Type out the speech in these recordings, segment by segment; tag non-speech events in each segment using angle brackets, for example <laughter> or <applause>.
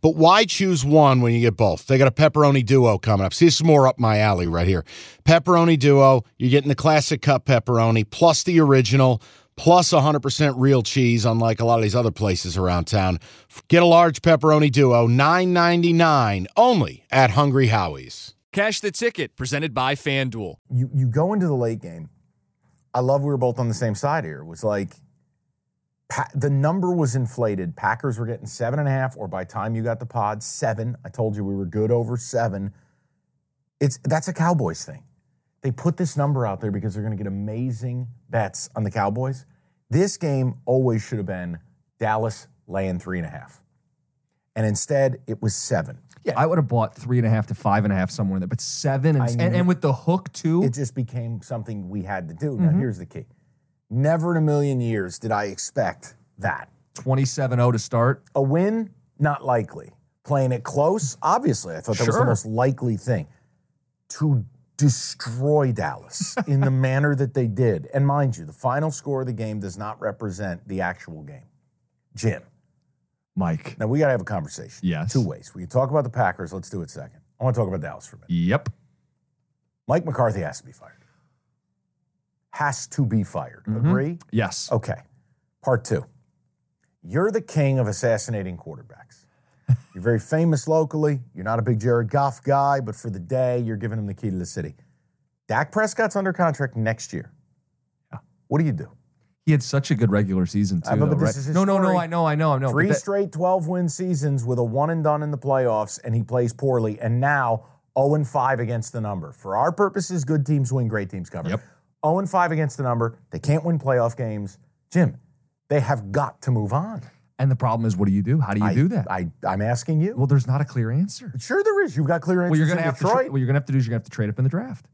But why choose one when you get both? They got a pepperoni duo coming up. See, this is more up my alley right here. Pepperoni duo, you're getting the classic cup pepperoni plus the original plus 100% real cheese, unlike a lot of these other places around town. Get a large pepperoni duo, $9.99 only at Hungry Howie's. Cash the ticket presented by FanDuel. You you go into the late game. I love we were both on the same side here. It was like pa- the number was inflated. Packers were getting seven and a half, or by time you got the pod, seven. I told you we were good over seven. It's that's a Cowboys thing. They put this number out there because they're going to get amazing bets on the Cowboys. This game always should have been Dallas laying three and a half, and instead it was seven. Yeah, I would have bought three and a half to five and a half somewhere in there, but seven and, and, and with the hook too. it just became something we had to do. Now, mm-hmm. here's the key. Never in a million years did I expect that. 27-0 to start. A win, not likely. Playing it close, obviously. I thought that was the Sure. most likely thing. To destroy Dallas <laughs> in the manner that they did. And mind you, the final score of the game does not represent the actual game. Jim, Mike. now we got to have a conversation. Yes. Two ways. We can talk about the Packers. Let's do it second. I want to talk about Dallas for a minute. Yep. Mike McCarthy has to be fired. Has to be fired. Mm-hmm. Agree? Yes. Okay. Part two. You're the king of assassinating quarterbacks. <laughs> You're very famous locally. You're not a big Jared Goff guy, but for the day, you're giving him the key to the city. Dak Prescott's under contract next year. What do you do? He had such a good regular season too. Uh, but- though, but right? no, no, no. I know, I know, I know. Three that- straight 12 win seasons with a one and done in the playoffs, and he plays poorly. And now 0 and 5 against the number. For our purposes, good teams win, great teams cover. Yep. 0 and 5 against the number. They can't win playoff games. Jim, they have got to move on. and the problem is, what do you do? How do you I, do that? I, I'm asking you. well, there's not a clear answer. Sure, there is. You've got clear answers What you're gonna have to tra- what you're gonna have to do is you're gonna have to trade up in the draft,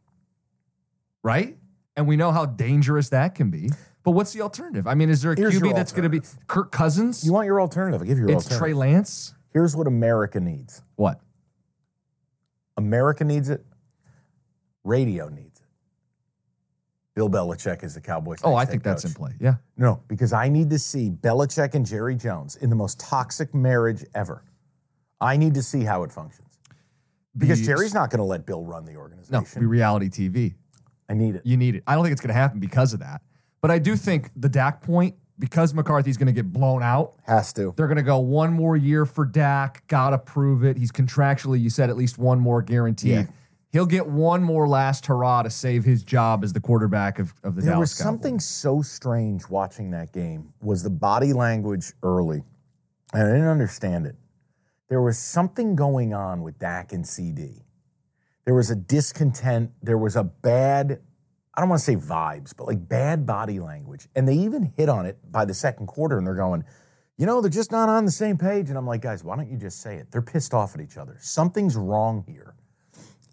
right? And we know how dangerous that can be. But what's the alternative? I mean, is there a Here's QB that's gonna be. Kirk Cousins? you want your alternative? I'll give you your it's alternative. Trey Lance. Here's what America needs. What? America needs it. Radio needs it. Bill Belichick is the Cowboys. Oh, I think that's in play. Yeah. No, because I need to see Belichick and Jerry Jones in the most toxic marriage ever. I need to see how it functions. Because Be- Jerry's not going to let Bill run the organization. no be reality TV. I need it. You need it. I don't think it's going to happen because of that. But I do think the Dak point, because McCarthy's going to get blown out, Has to. they're going to go one more year for Dak. Got to prove it. He's contractually, you said, at least one more guaranteed. Yeah. He'll get one more last hurrah to save his job as the quarterback of, of the There Dallas Cowboys. There was something so strange watching that game was the body language early. And I didn't understand it. There was something going on with Dak and CD. There was a discontent. There was a bad, I don't want to say vibes, but like bad body language. And they even hit on it by the second quarter and they're going, you know, they're just not on the same page. And I'm like, guys, why don't you just say it? They're pissed off at each other. Something's wrong here.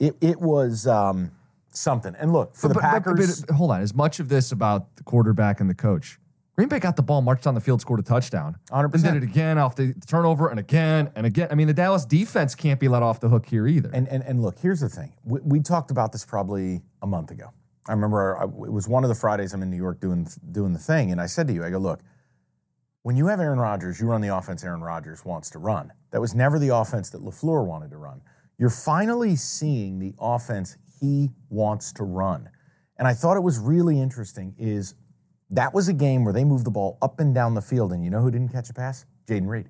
It, it was um, something. And look, for the But- but- but- Packers. but hold on. As much of this about the quarterback and the coach, Green Bay got the ball, marched on the field, scored a touchdown. 100%. Then did it again off the turnover and again and again. I mean, the Dallas defense can't be let off the hook here either. And, and, and look, here's the thing. We, we talked about this probably a month ago. I remember I, it was one of the Fridays I'm in New York doing, doing the thing. And I said to you, I go, look, when you have Aaron Rodgers, you run the offense Aaron Rodgers wants to run. That was never the offense that LaFleur wanted to run. You're finally seeing the offense he wants to run. And I thought it was really interesting is that was a game where they moved the ball up and down the field. And you know who didn't catch a pass? Jayden Reed.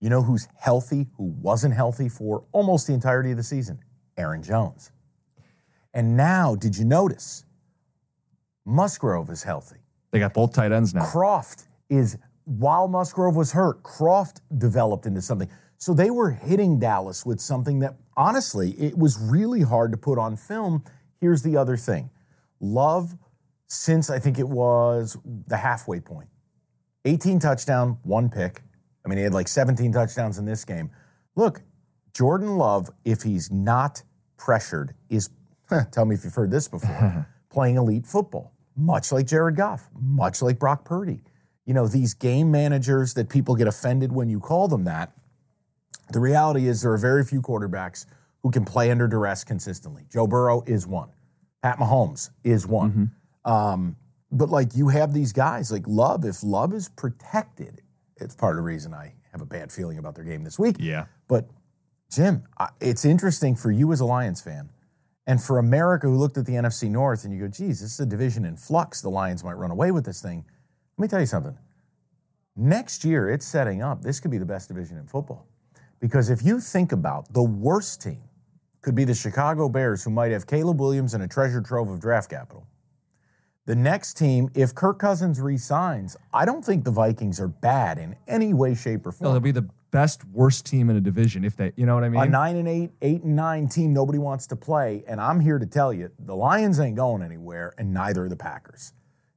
You know who's healthy, who wasn't healthy for almost the entirety of the season? Aaron Jones. And now, did you notice? Musgrave is healthy. they got both tight ends now. Kraft is, while Musgrave was hurt, Kraft developed into something. So they were hitting Dallas with something that honestly, it was really hard to put on film. Here's the other thing Love, since I think it was the halfway point, 18 touchdown, one pick. I mean, he had like 17 touchdowns in this game. Look, Jordan Love, if he's not pressured, is, <laughs> tell me if you've heard this before, <laughs> playing elite football, much like Jared Goff, much like Brock Purdy. You know, these game managers that people get offended when you call them that. The reality is, there are very few quarterbacks who can play under duress consistently. Joe Burrow is one. Pat Mahomes is one. Um, but like you have these guys like Love. If Love is protected, it's part of the reason I have a bad feeling about their game this week. Yeah. But Jim, it's interesting for you as a Lions fan, and for America who looked at the NFC North and you go, "Geez, this is a division in flux. The Lions might run away with this thing." Let me tell you something. Next year, it's setting up. This could be the best division in football, because if you think about the worst team, could be the Chicago Bears, who might have Caleb Williams and a treasure trove of draft capital. The next team, if Kirk Cousins resigns, I don't think the Vikings are bad in any way, shape, or No, form. they'll be the best worst team in a division if they, you know what I mean? a nine and eight, eight and nine team nobody wants to play. And I'm here to tell you, the Lions ain't going anywhere, and neither are the Packers.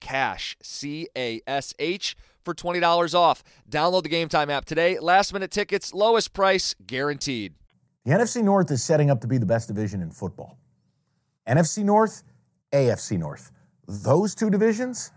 CASH, C A S H, for $20 off. Download the Game Time app today. Last minute tickets, lowest price guaranteed. The NFC North is setting up to be the best division in football. NFC North, AFC North. Those two divisions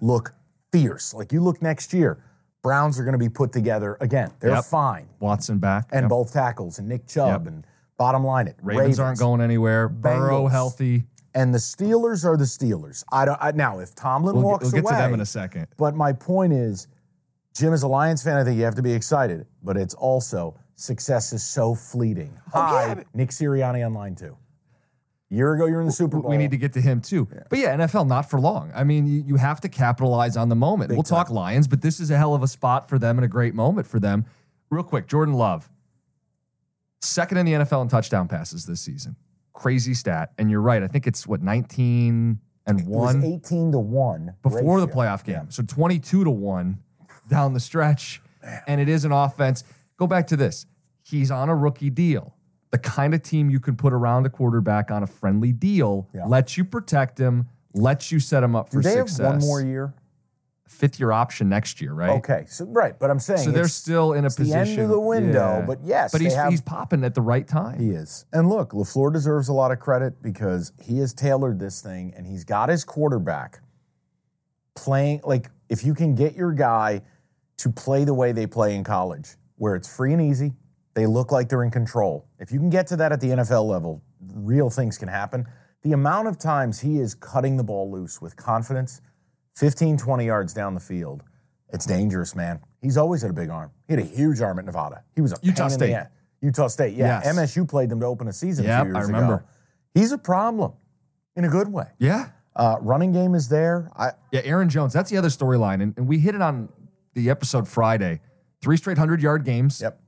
look fierce. Like you look next year, Browns are going to be put together again. They're Yep. fine. Watson back. And Yep. both tackles and Nick Chubb Yep. and bottom line it. Ravens, aren't going anywhere. Burrow healthy. And the Steelers are the Steelers. I don't I, now if Tomlin We'll, walks we'll get away. to them in a second. But my point is, Jim, as a Lions fan, I think you have to be excited. But it's also success is so fleeting. Oh, Hi, Nick Sirianni on line two. year ago, you're in the Super Bowl. We need to get to him too. But yeah, NFL not for long. I mean, you, you have to capitalize on the moment. Big we'll talk. Lions, but this is a hell of a spot for them and a great moment for them. Real quick, Jordan Love, second in the NFL in touchdown passes this season. Crazy stat. And you're right. I think it's what 19 and It was one 18 to 1 before the playoff game. So 22 to 1 down the stretch. And it is an offense. Go back to this. He's on a rookie deal. The kind of team you can put around a quarterback on a friendly deal, Yeah. lets you protect him, lets you set him up Do for they success. have one more year? Fifth year option next year, right? Okay, so right, but I'm saying So they're still in a it's the position. end of the window, Yeah. but yes, but he's have- he's popping at the right time. He is. And look, LaFleur deserves a lot of credit because he has tailored this thing and he's got his quarterback playing like if you can get your guy to play the way they play in college, where it's free and easy, they look like they're in control. If you can get to that at the NFL level, real things can happen. The amount of times he is cutting the ball loose with confidence, 15, 20 yards down the field, it's dangerous, man. He's always had a big arm. He had a huge arm at Nevada. He was a Utah pain in the State. Utah State, yeah. Yes. MSU played them to open a season a Yep, few I remember. ago. He's a problem in a good way. Yeah. Uh, running game is there. I, Yeah, Aaron Jones. That's the other storyline. And, and we hit it on the episode Friday. Three straight 100 yard games. yep.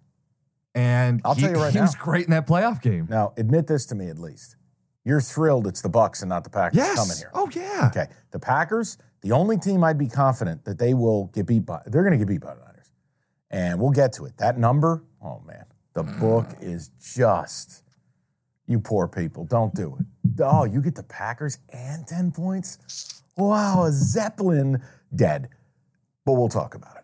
And I'll he, tell you right he was great in that playoff game. Now, admit this to me at least. You're thrilled it's the Bucs and not the Packers Yes. coming here. Oh, yeah. Okay. The Packers, the only team I'd be confident that they will get beat by, they're going to get beat by the Niners. And we'll get to it. That number, oh man, the hmm. book is just, you poor people, don't do it. Oh, you get the Packers and 10 points? Wow, a Zeppelin dead. But we'll talk about it.